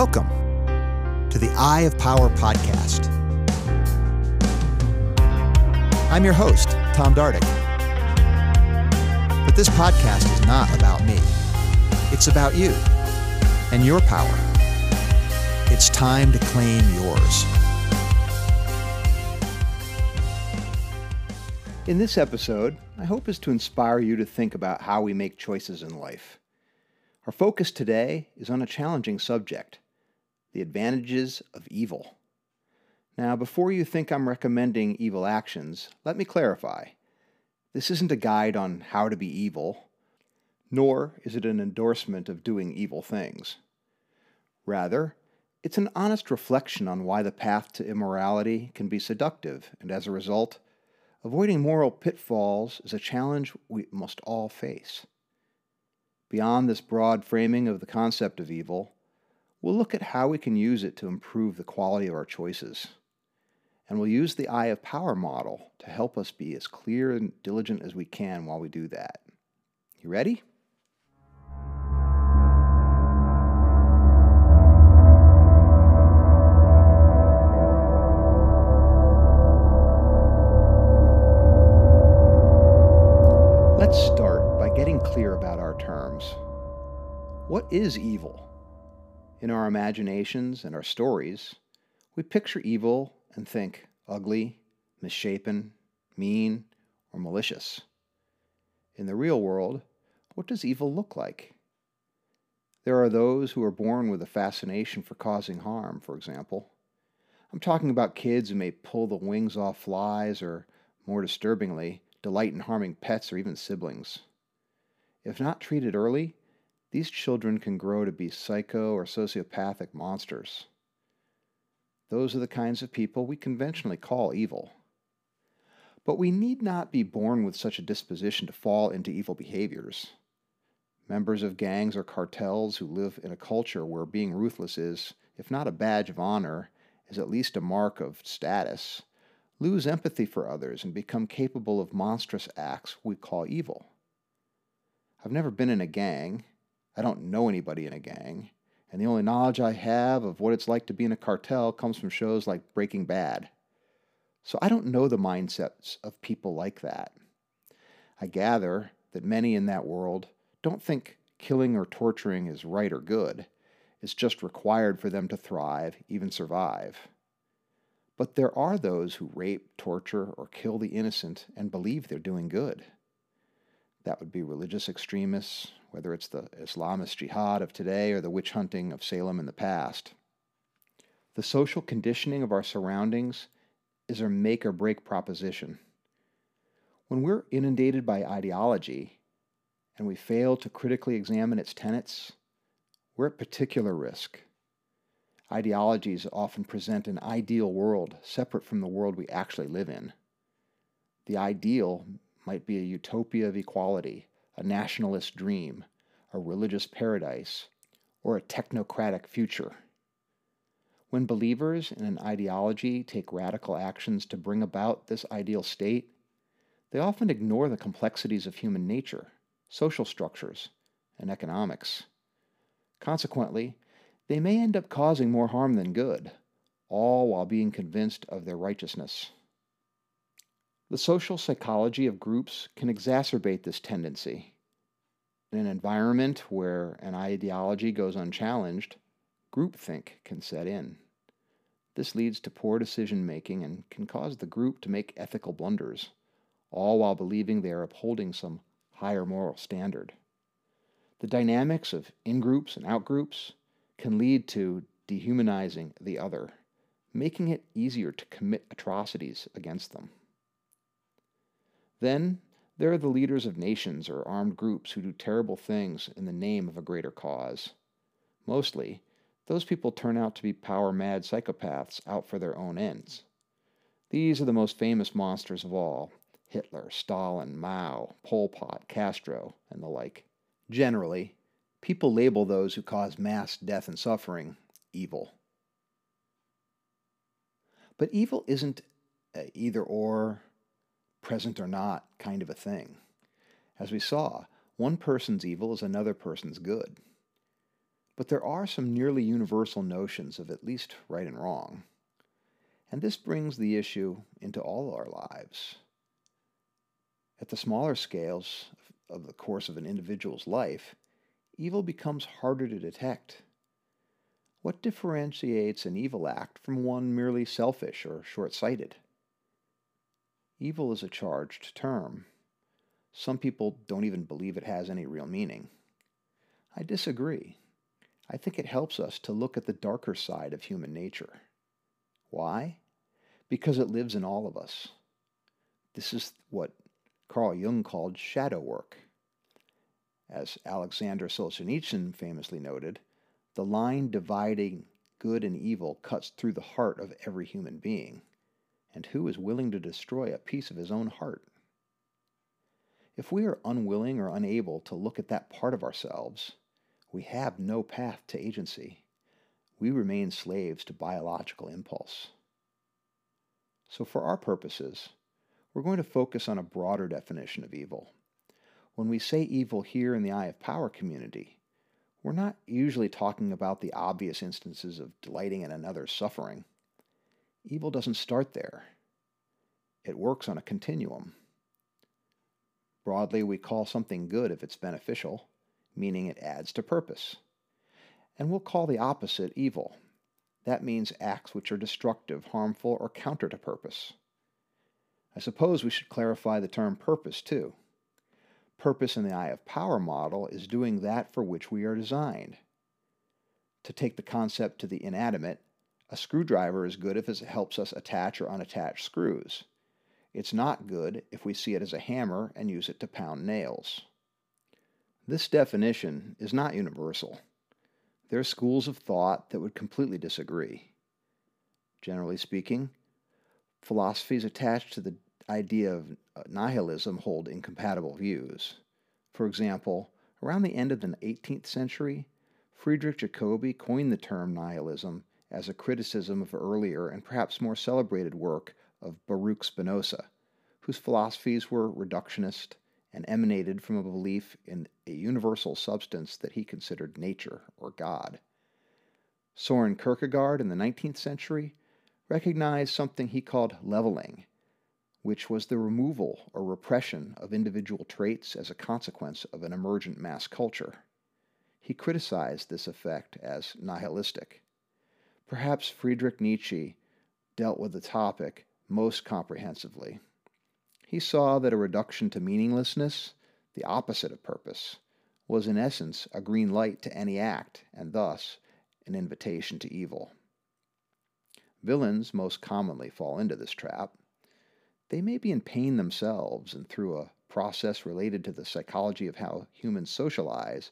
Welcome to the Eye of Power podcast. I'm your host, Tom Dardick. But this podcast is not about me, it's about you and your power. It's time to claim yours. In this episode, my hope is to inspire you to think about how we make choices in life. Our focus today is on a challenging subject the advantages of evil. Now, before you think I'm recommending evil actions, let me clarify. This isn't a guide on how to be evil, nor is it an endorsement of doing evil things. Rather, it's an honest reflection on why the path to immorality can be seductive, and as a result, Avoiding moral pitfalls is a challenge we must all face. Beyond this broad framing of the concept of evil, we'll look at how we can use it to improve the quality of our choices. And we'll use the eye of power model to help us be as clear and diligent as we can while we do that. You ready? Let's start by getting clear about our terms. What is evil? In our imaginations and our stories, we picture evil and think ugly, misshapen, mean, or malicious. In the real world, what does evil look like? There are those who are born with a fascination for causing harm, for example. I'm talking about kids who may pull the wings off flies or, more disturbingly, delight in harming pets or even siblings. If not treated early, these children can grow to be psycho or sociopathic monsters. Those are the kinds of people we conventionally call evil. But we need not be born with such a disposition to fall into evil behaviors. Members of gangs or cartels who live in a culture where being ruthless is, if not a badge of honor, is at least a mark of status, lose empathy for others, and become capable of monstrous acts we call evil. I've never been in a gang. I don't know anybody in a gang. And the only knowledge I have of what it's like to be in a cartel comes from shows like Breaking Bad. So I don't know the mindsets of people like that. I gather that many in that world don't think killing or torturing is right or good. It's just required for them to thrive, even survive. But there are those who rape, torture, or kill the innocent and believe they're doing good. That would be religious extremists, whether it's the Islamist jihad of today or the witch hunting of Salem in the past. The social conditioning of our surroundings is a make or break proposition. When we're inundated by ideology and we fail to critically examine its tenets, we're at particular risk. Ideologies often present an ideal world separate from the world we actually live in. The ideal might be a utopia of equality, a nationalist dream, a religious paradise, or a technocratic future. When believers in an ideology take radical actions to bring about this ideal state, they often ignore the complexities of human nature, social structures, and economics. Consequently, they may end up causing more harm than good, all while being convinced of their righteousness. The social psychology of groups can exacerbate this tendency. In an environment where an ideology goes unchallenged, groupthink can set in. This leads to poor decision making and can cause the group to make ethical blunders, all while believing they are upholding some higher moral standard. The dynamics of in groups and out groups can lead to dehumanizing the other, making it easier to commit atrocities against them. Then there are the leaders of nations or armed groups who do terrible things in the name of a greater cause. Mostly, those people turn out to be power mad psychopaths out for their own ends. These are the most famous monsters of all Hitler, Stalin, Mao, Pol Pot, Castro, and the like. Generally, People label those who cause mass death and suffering evil. But evil isn't uh, either or, present or not kind of a thing. As we saw, one person's evil is another person's good. But there are some nearly universal notions of at least right and wrong. And this brings the issue into all our lives. At the smaller scales of the course of an individual's life, evil becomes harder to detect. What differentiates an evil act from one merely selfish or short sighted? Evil is a charged term. Some people don't even believe it has any real meaning. I disagree. I think it helps us to look at the darker side of human nature. Why? Because it lives in all of us. This is what Carl Jung called shadow work. As Alexander Solzhenitsyn famously noted, the line dividing good and evil cuts through the heart of every human being. And who is willing to destroy a piece of his own heart? If we are unwilling or unable to look at that part of ourselves, we have no path to agency. We remain slaves to biological impulse. So, for our purposes, we're going to focus on a broader definition of evil. When we say evil here in the Eye of Power community, we're not usually talking about the obvious instances of delighting in another's suffering. Evil doesn't start there, it works on a continuum. Broadly, we call something good if it's beneficial, meaning it adds to purpose. And we'll call the opposite evil. That means acts which are destructive, harmful, or counter to purpose. I suppose we should clarify the term purpose too. Purpose in the eye of power model is doing that for which we are designed. To take the concept to the inanimate, a screwdriver is good if it helps us attach or unattach screws. It's not good if we see it as a hammer and use it to pound nails. This definition is not universal. There are schools of thought that would completely disagree. Generally speaking, philosophies attached to the idea of uh, nihilism hold incompatible views. For example, around the end of the 18th century, Friedrich Jacobi coined the term nihilism as a criticism of earlier and perhaps more celebrated work of Baruch Spinoza, whose philosophies were reductionist and emanated from a belief in a universal substance that he considered nature or God. Soren Kierkegaard in the 19th century recognized something he called leveling, which was the removal or repression of individual traits as a consequence of an emergent mass culture. He criticized this effect as nihilistic. Perhaps Friedrich Nietzsche dealt with the topic most comprehensively. He saw that a reduction to meaninglessness, the opposite of purpose, was in essence a green light to any act, and thus an invitation to evil. Villains most commonly fall into this trap. They may be in pain themselves, and through a process related to the psychology of how humans socialize,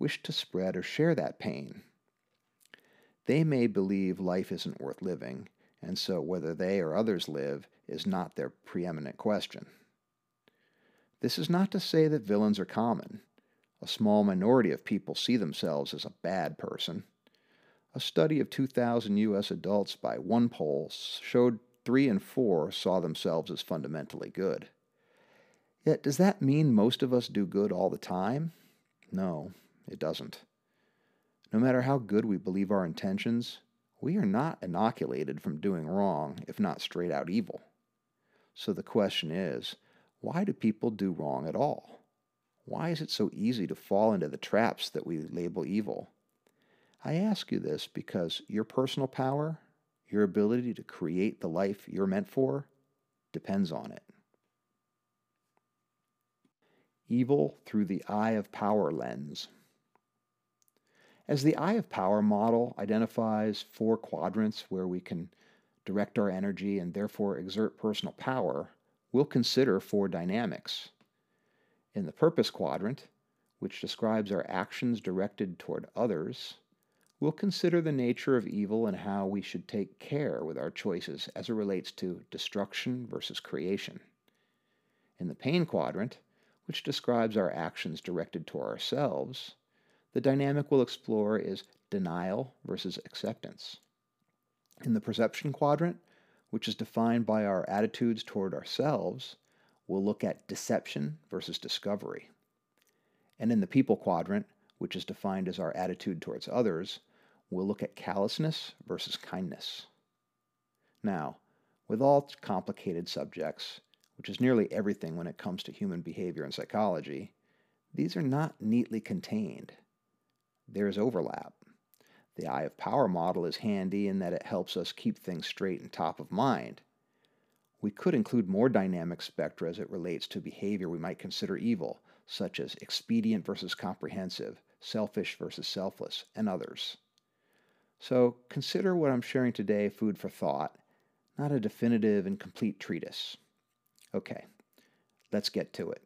wish to spread or share that pain. They may believe life isn't worth living, and so whether they or others live is not their preeminent question. This is not to say that villains are common. A small minority of people see themselves as a bad person. A study of 2,000 U.S. adults by one poll showed three in four saw themselves as fundamentally good. Yet, does that mean most of us do good all the time? No, it doesn't. No matter how good we believe our intentions, we are not inoculated from doing wrong, if not straight out evil. So the question is why do people do wrong at all? Why is it so easy to fall into the traps that we label evil? I ask you this because your personal power, your ability to create the life you're meant for, depends on it. Evil through the eye of power lens. As the Eye of Power model identifies four quadrants where we can direct our energy and therefore exert personal power, we'll consider four dynamics. In the Purpose quadrant, which describes our actions directed toward others, we'll consider the nature of evil and how we should take care with our choices as it relates to destruction versus creation. In the Pain quadrant, which describes our actions directed toward ourselves, the dynamic we'll explore is denial versus acceptance. In the perception quadrant, which is defined by our attitudes toward ourselves, we'll look at deception versus discovery. And in the people quadrant, which is defined as our attitude towards others, we'll look at callousness versus kindness. Now, with all complicated subjects, which is nearly everything when it comes to human behavior and psychology, these are not neatly contained. There is overlap. The eye of power model is handy in that it helps us keep things straight and top of mind. We could include more dynamic spectra as it relates to behavior we might consider evil, such as expedient versus comprehensive, selfish versus selfless, and others. So consider what I'm sharing today food for thought, not a definitive and complete treatise. Okay, let's get to it.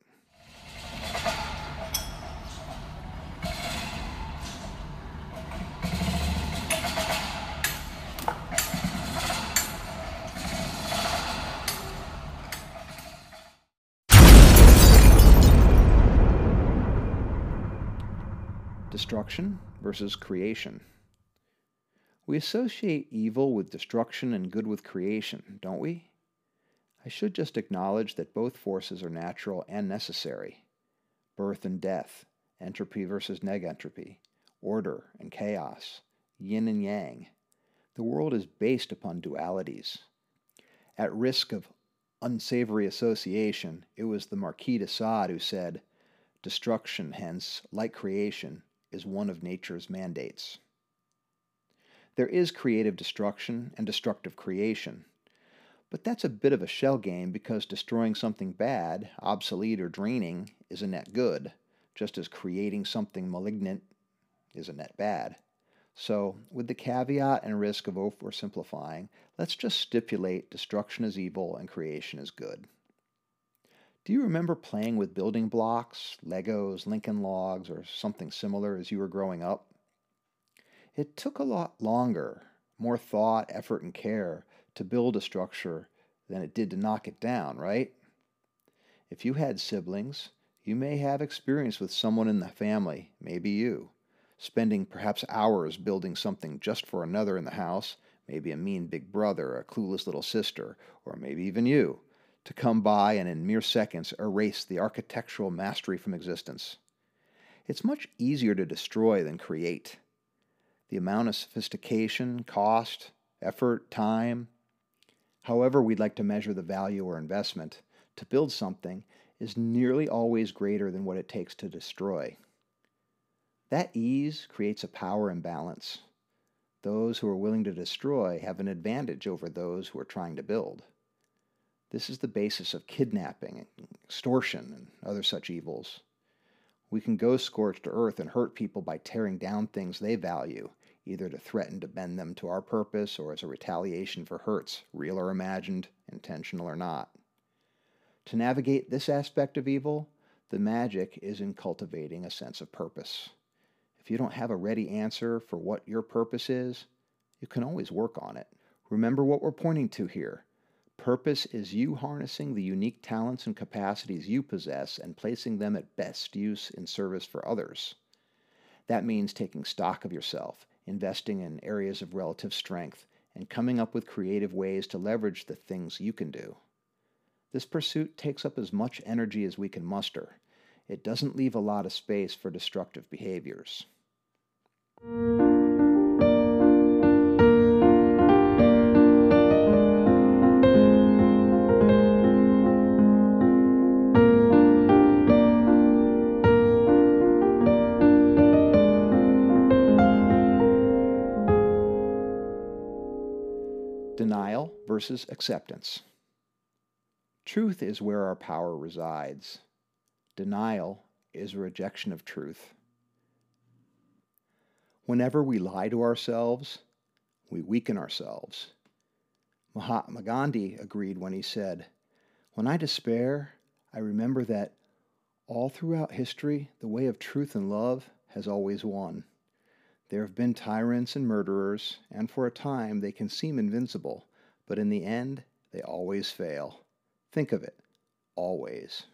Destruction versus creation. We associate evil with destruction and good with creation, don't we? I should just acknowledge that both forces are natural and necessary. Birth and death, entropy versus negentropy, order and chaos, yin and yang. The world is based upon dualities. At risk of unsavory association, it was the Marquis de Sade who said, Destruction, hence, like creation, is one of nature's mandates. There is creative destruction and destructive creation. But that's a bit of a shell game because destroying something bad, obsolete, or draining is a net good, just as creating something malignant is a net bad. So, with the caveat and risk of oversimplifying, let's just stipulate destruction is evil and creation is good. Do you remember playing with building blocks, Legos, Lincoln Logs, or something similar as you were growing up? It took a lot longer, more thought, effort, and care to build a structure than it did to knock it down, right? If you had siblings, you may have experience with someone in the family, maybe you, spending perhaps hours building something just for another in the house, maybe a mean big brother, a clueless little sister, or maybe even you, to come by and in mere seconds erase the architectural mastery from existence. It's much easier to destroy than create the amount of sophistication, cost, effort, time, however we'd like to measure the value or investment, to build something is nearly always greater than what it takes to destroy. That ease creates a power imbalance. Those who are willing to destroy have an advantage over those who are trying to build. This is the basis of kidnapping, extortion, and other such evils. We can go scorched earth and hurt people by tearing down things they value either to threaten to bend them to our purpose or as a retaliation for hurts, real or imagined, intentional or not. To navigate this aspect of evil, the magic is in cultivating a sense of purpose. If you don't have a ready answer for what your purpose is, you can always work on it. Remember what we're pointing to here. Purpose is you harnessing the unique talents and capacities you possess and placing them at best use in service for others. That means taking stock of yourself investing in areas of relative strength, and coming up with creative ways to leverage the things you can do. This pursuit takes up as much energy as we can muster. It doesn't leave a lot of space for destructive behaviors. Versus acceptance. Truth is where our power resides. Denial is a rejection of truth. Whenever we lie to ourselves, we weaken ourselves. Mahatma Gandhi agreed when he said, When I despair, I remember that all throughout history, the way of truth and love has always won. There have been tyrants and murderers, and for a time they can seem invincible, but in the end, they always fail. Think of it always.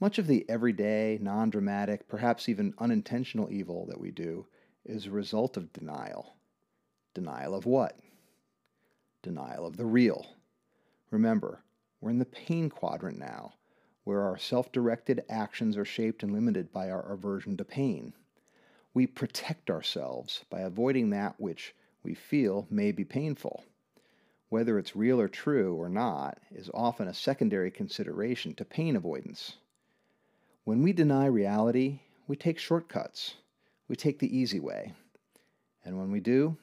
Much of the everyday, non dramatic, perhaps even unintentional evil that we do is a result of denial. Denial of what? Denial of the real. Remember, we're in the pain quadrant now, where our self directed actions are shaped and limited by our aversion to pain. We protect ourselves by avoiding that which we feel may be painful. Whether it's real or true or not is often a secondary consideration to pain avoidance. When we deny reality, we take shortcuts. We take the easy way. And when we do,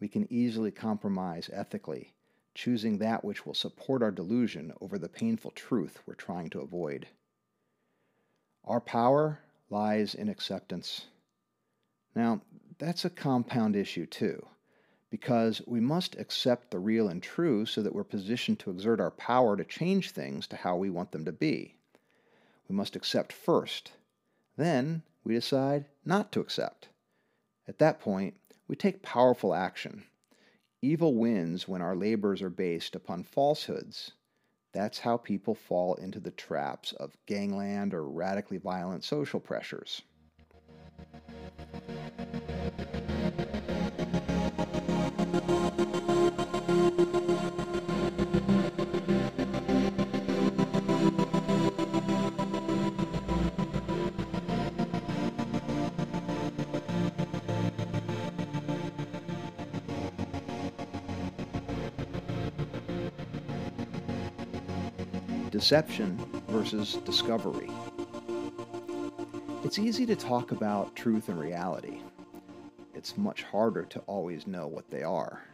we can easily compromise ethically choosing that which will support our delusion over the painful truth we're trying to avoid. Our power lies in acceptance. Now, that's a compound issue too, because we must accept the real and true so that we're positioned to exert our power to change things to how we want them to be. We must accept first. Then we decide not to accept. At that point, we take powerful action Evil wins when our labors are based upon falsehoods. That's how people fall into the traps of gangland or radically violent social pressures. Deception versus discovery. It's easy to talk about truth and reality. It's much harder to always know what they are.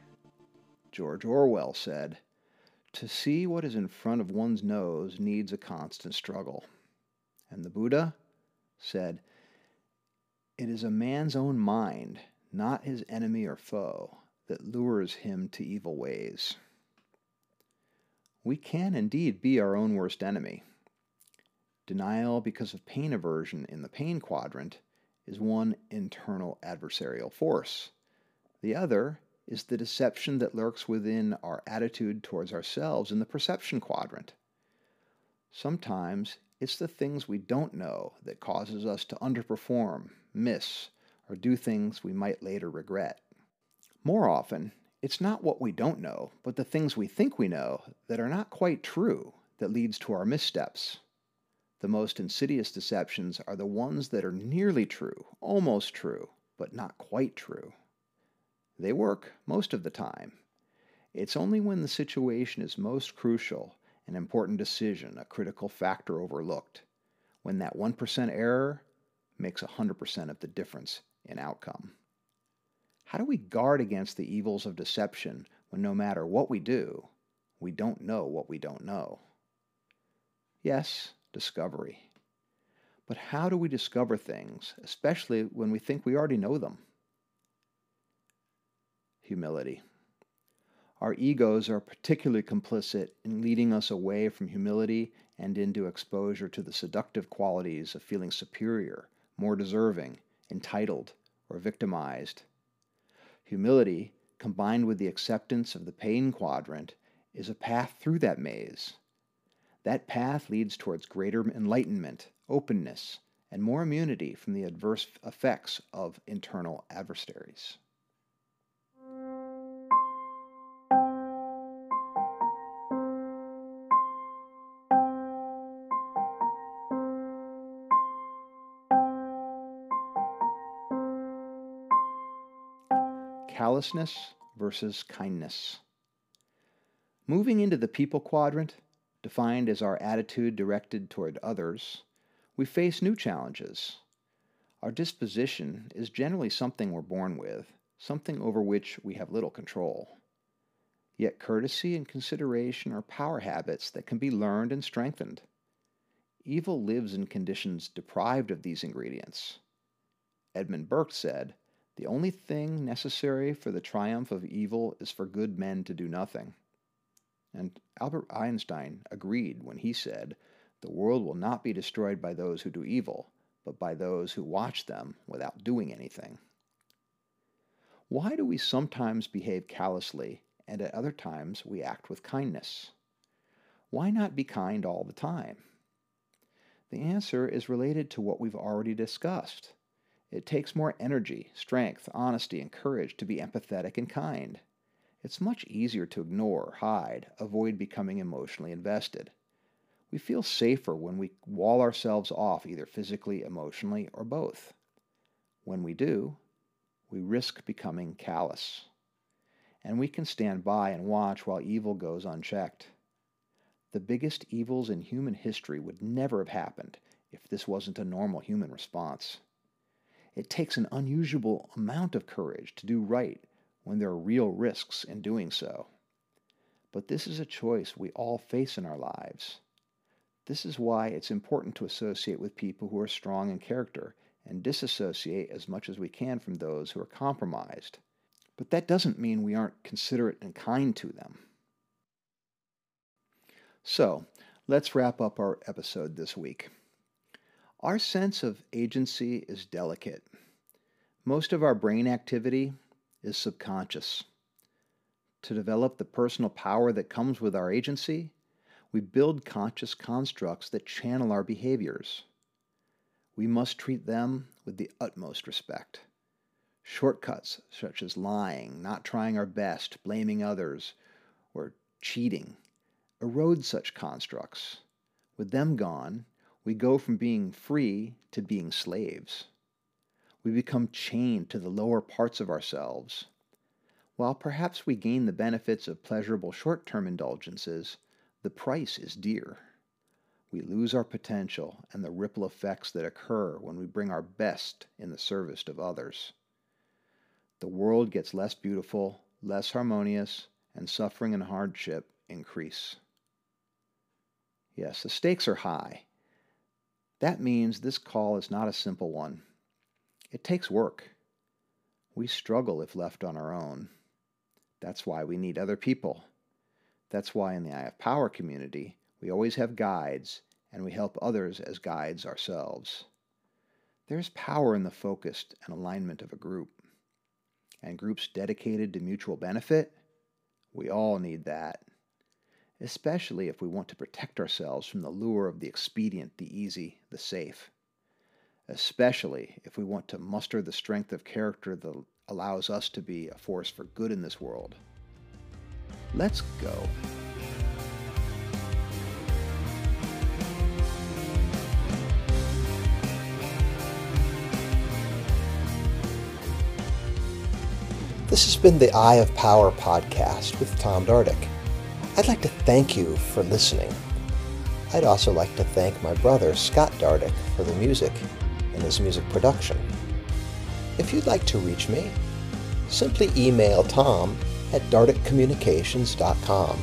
George Orwell said, To see what is in front of one's nose needs a constant struggle. And the Buddha said, It is a man's own mind, not his enemy or foe, that lures him to evil ways we can indeed be our own worst enemy. Denial because of pain aversion in the pain quadrant is one internal adversarial force. The other is the deception that lurks within our attitude towards ourselves in the perception quadrant. Sometimes it's the things we don't know that causes us to underperform, miss, or do things we might later regret. More often, it's not what we don't know, but the things we think we know that are not quite true that leads to our missteps. The most insidious deceptions are the ones that are nearly true, almost true, but not quite true. They work most of the time. It's only when the situation is most crucial, an important decision, a critical factor overlooked, when that 1% error makes 100% of the difference in outcome. How do we guard against the evils of deception when no matter what we do, we don't know what we don't know? Yes, discovery. But how do we discover things, especially when we think we already know them? Humility. Our egos are particularly complicit in leading us away from humility and into exposure to the seductive qualities of feeling superior, more deserving, entitled, or victimized. Humility, combined with the acceptance of the pain quadrant, is a path through that maze. That path leads towards greater enlightenment, openness, and more immunity from the adverse effects of internal adversaries. Versus kindness. Moving into the people quadrant, defined as our attitude directed toward others, we face new challenges. Our disposition is generally something we're born with, something over which we have little control. Yet courtesy and consideration are power habits that can be learned and strengthened. Evil lives in conditions deprived of these ingredients. Edmund Burke said, the only thing necessary for the triumph of evil is for good men to do nothing. And Albert Einstein agreed when he said, The world will not be destroyed by those who do evil, but by those who watch them without doing anything. Why do we sometimes behave callously and at other times we act with kindness? Why not be kind all the time? The answer is related to what we've already discussed. It takes more energy, strength, honesty, and courage to be empathetic and kind. It's much easier to ignore, hide, avoid becoming emotionally invested. We feel safer when we wall ourselves off, either physically, emotionally, or both. When we do, we risk becoming callous. And we can stand by and watch while evil goes unchecked. The biggest evils in human history would never have happened if this wasn't a normal human response. It takes an unusual amount of courage to do right when there are real risks in doing so. But this is a choice we all face in our lives. This is why it's important to associate with people who are strong in character and disassociate as much as we can from those who are compromised. But that doesn't mean we aren't considerate and kind to them. So, let's wrap up our episode this week. Our sense of agency is delicate. Most of our brain activity is subconscious. To develop the personal power that comes with our agency, we build conscious constructs that channel our behaviors. We must treat them with the utmost respect. Shortcuts such as lying, not trying our best, blaming others, or cheating erode such constructs. With them gone, we go from being free to being slaves. We become chained to the lower parts of ourselves. While perhaps we gain the benefits of pleasurable short term indulgences, the price is dear. We lose our potential and the ripple effects that occur when we bring our best in the service of others. The world gets less beautiful, less harmonious, and suffering and hardship increase. Yes, the stakes are high. That means this call is not a simple one. It takes work. We struggle if left on our own. That's why we need other people. That's why in the Eye of Power community, we always have guides and we help others as guides ourselves. There's power in the focused and alignment of a group. And groups dedicated to mutual benefit, we all need that especially if we want to protect ourselves from the lure of the expedient, the easy, the safe. Especially if we want to muster the strength of character that allows us to be a force for good in this world. Let's go. This has been the Eye of Power podcast with Tom Dardick. I'd like to thank you for listening. I'd also like to thank my brother Scott Dardick for the music and his music production. If you'd like to reach me, simply email tom at dardickcommunications.com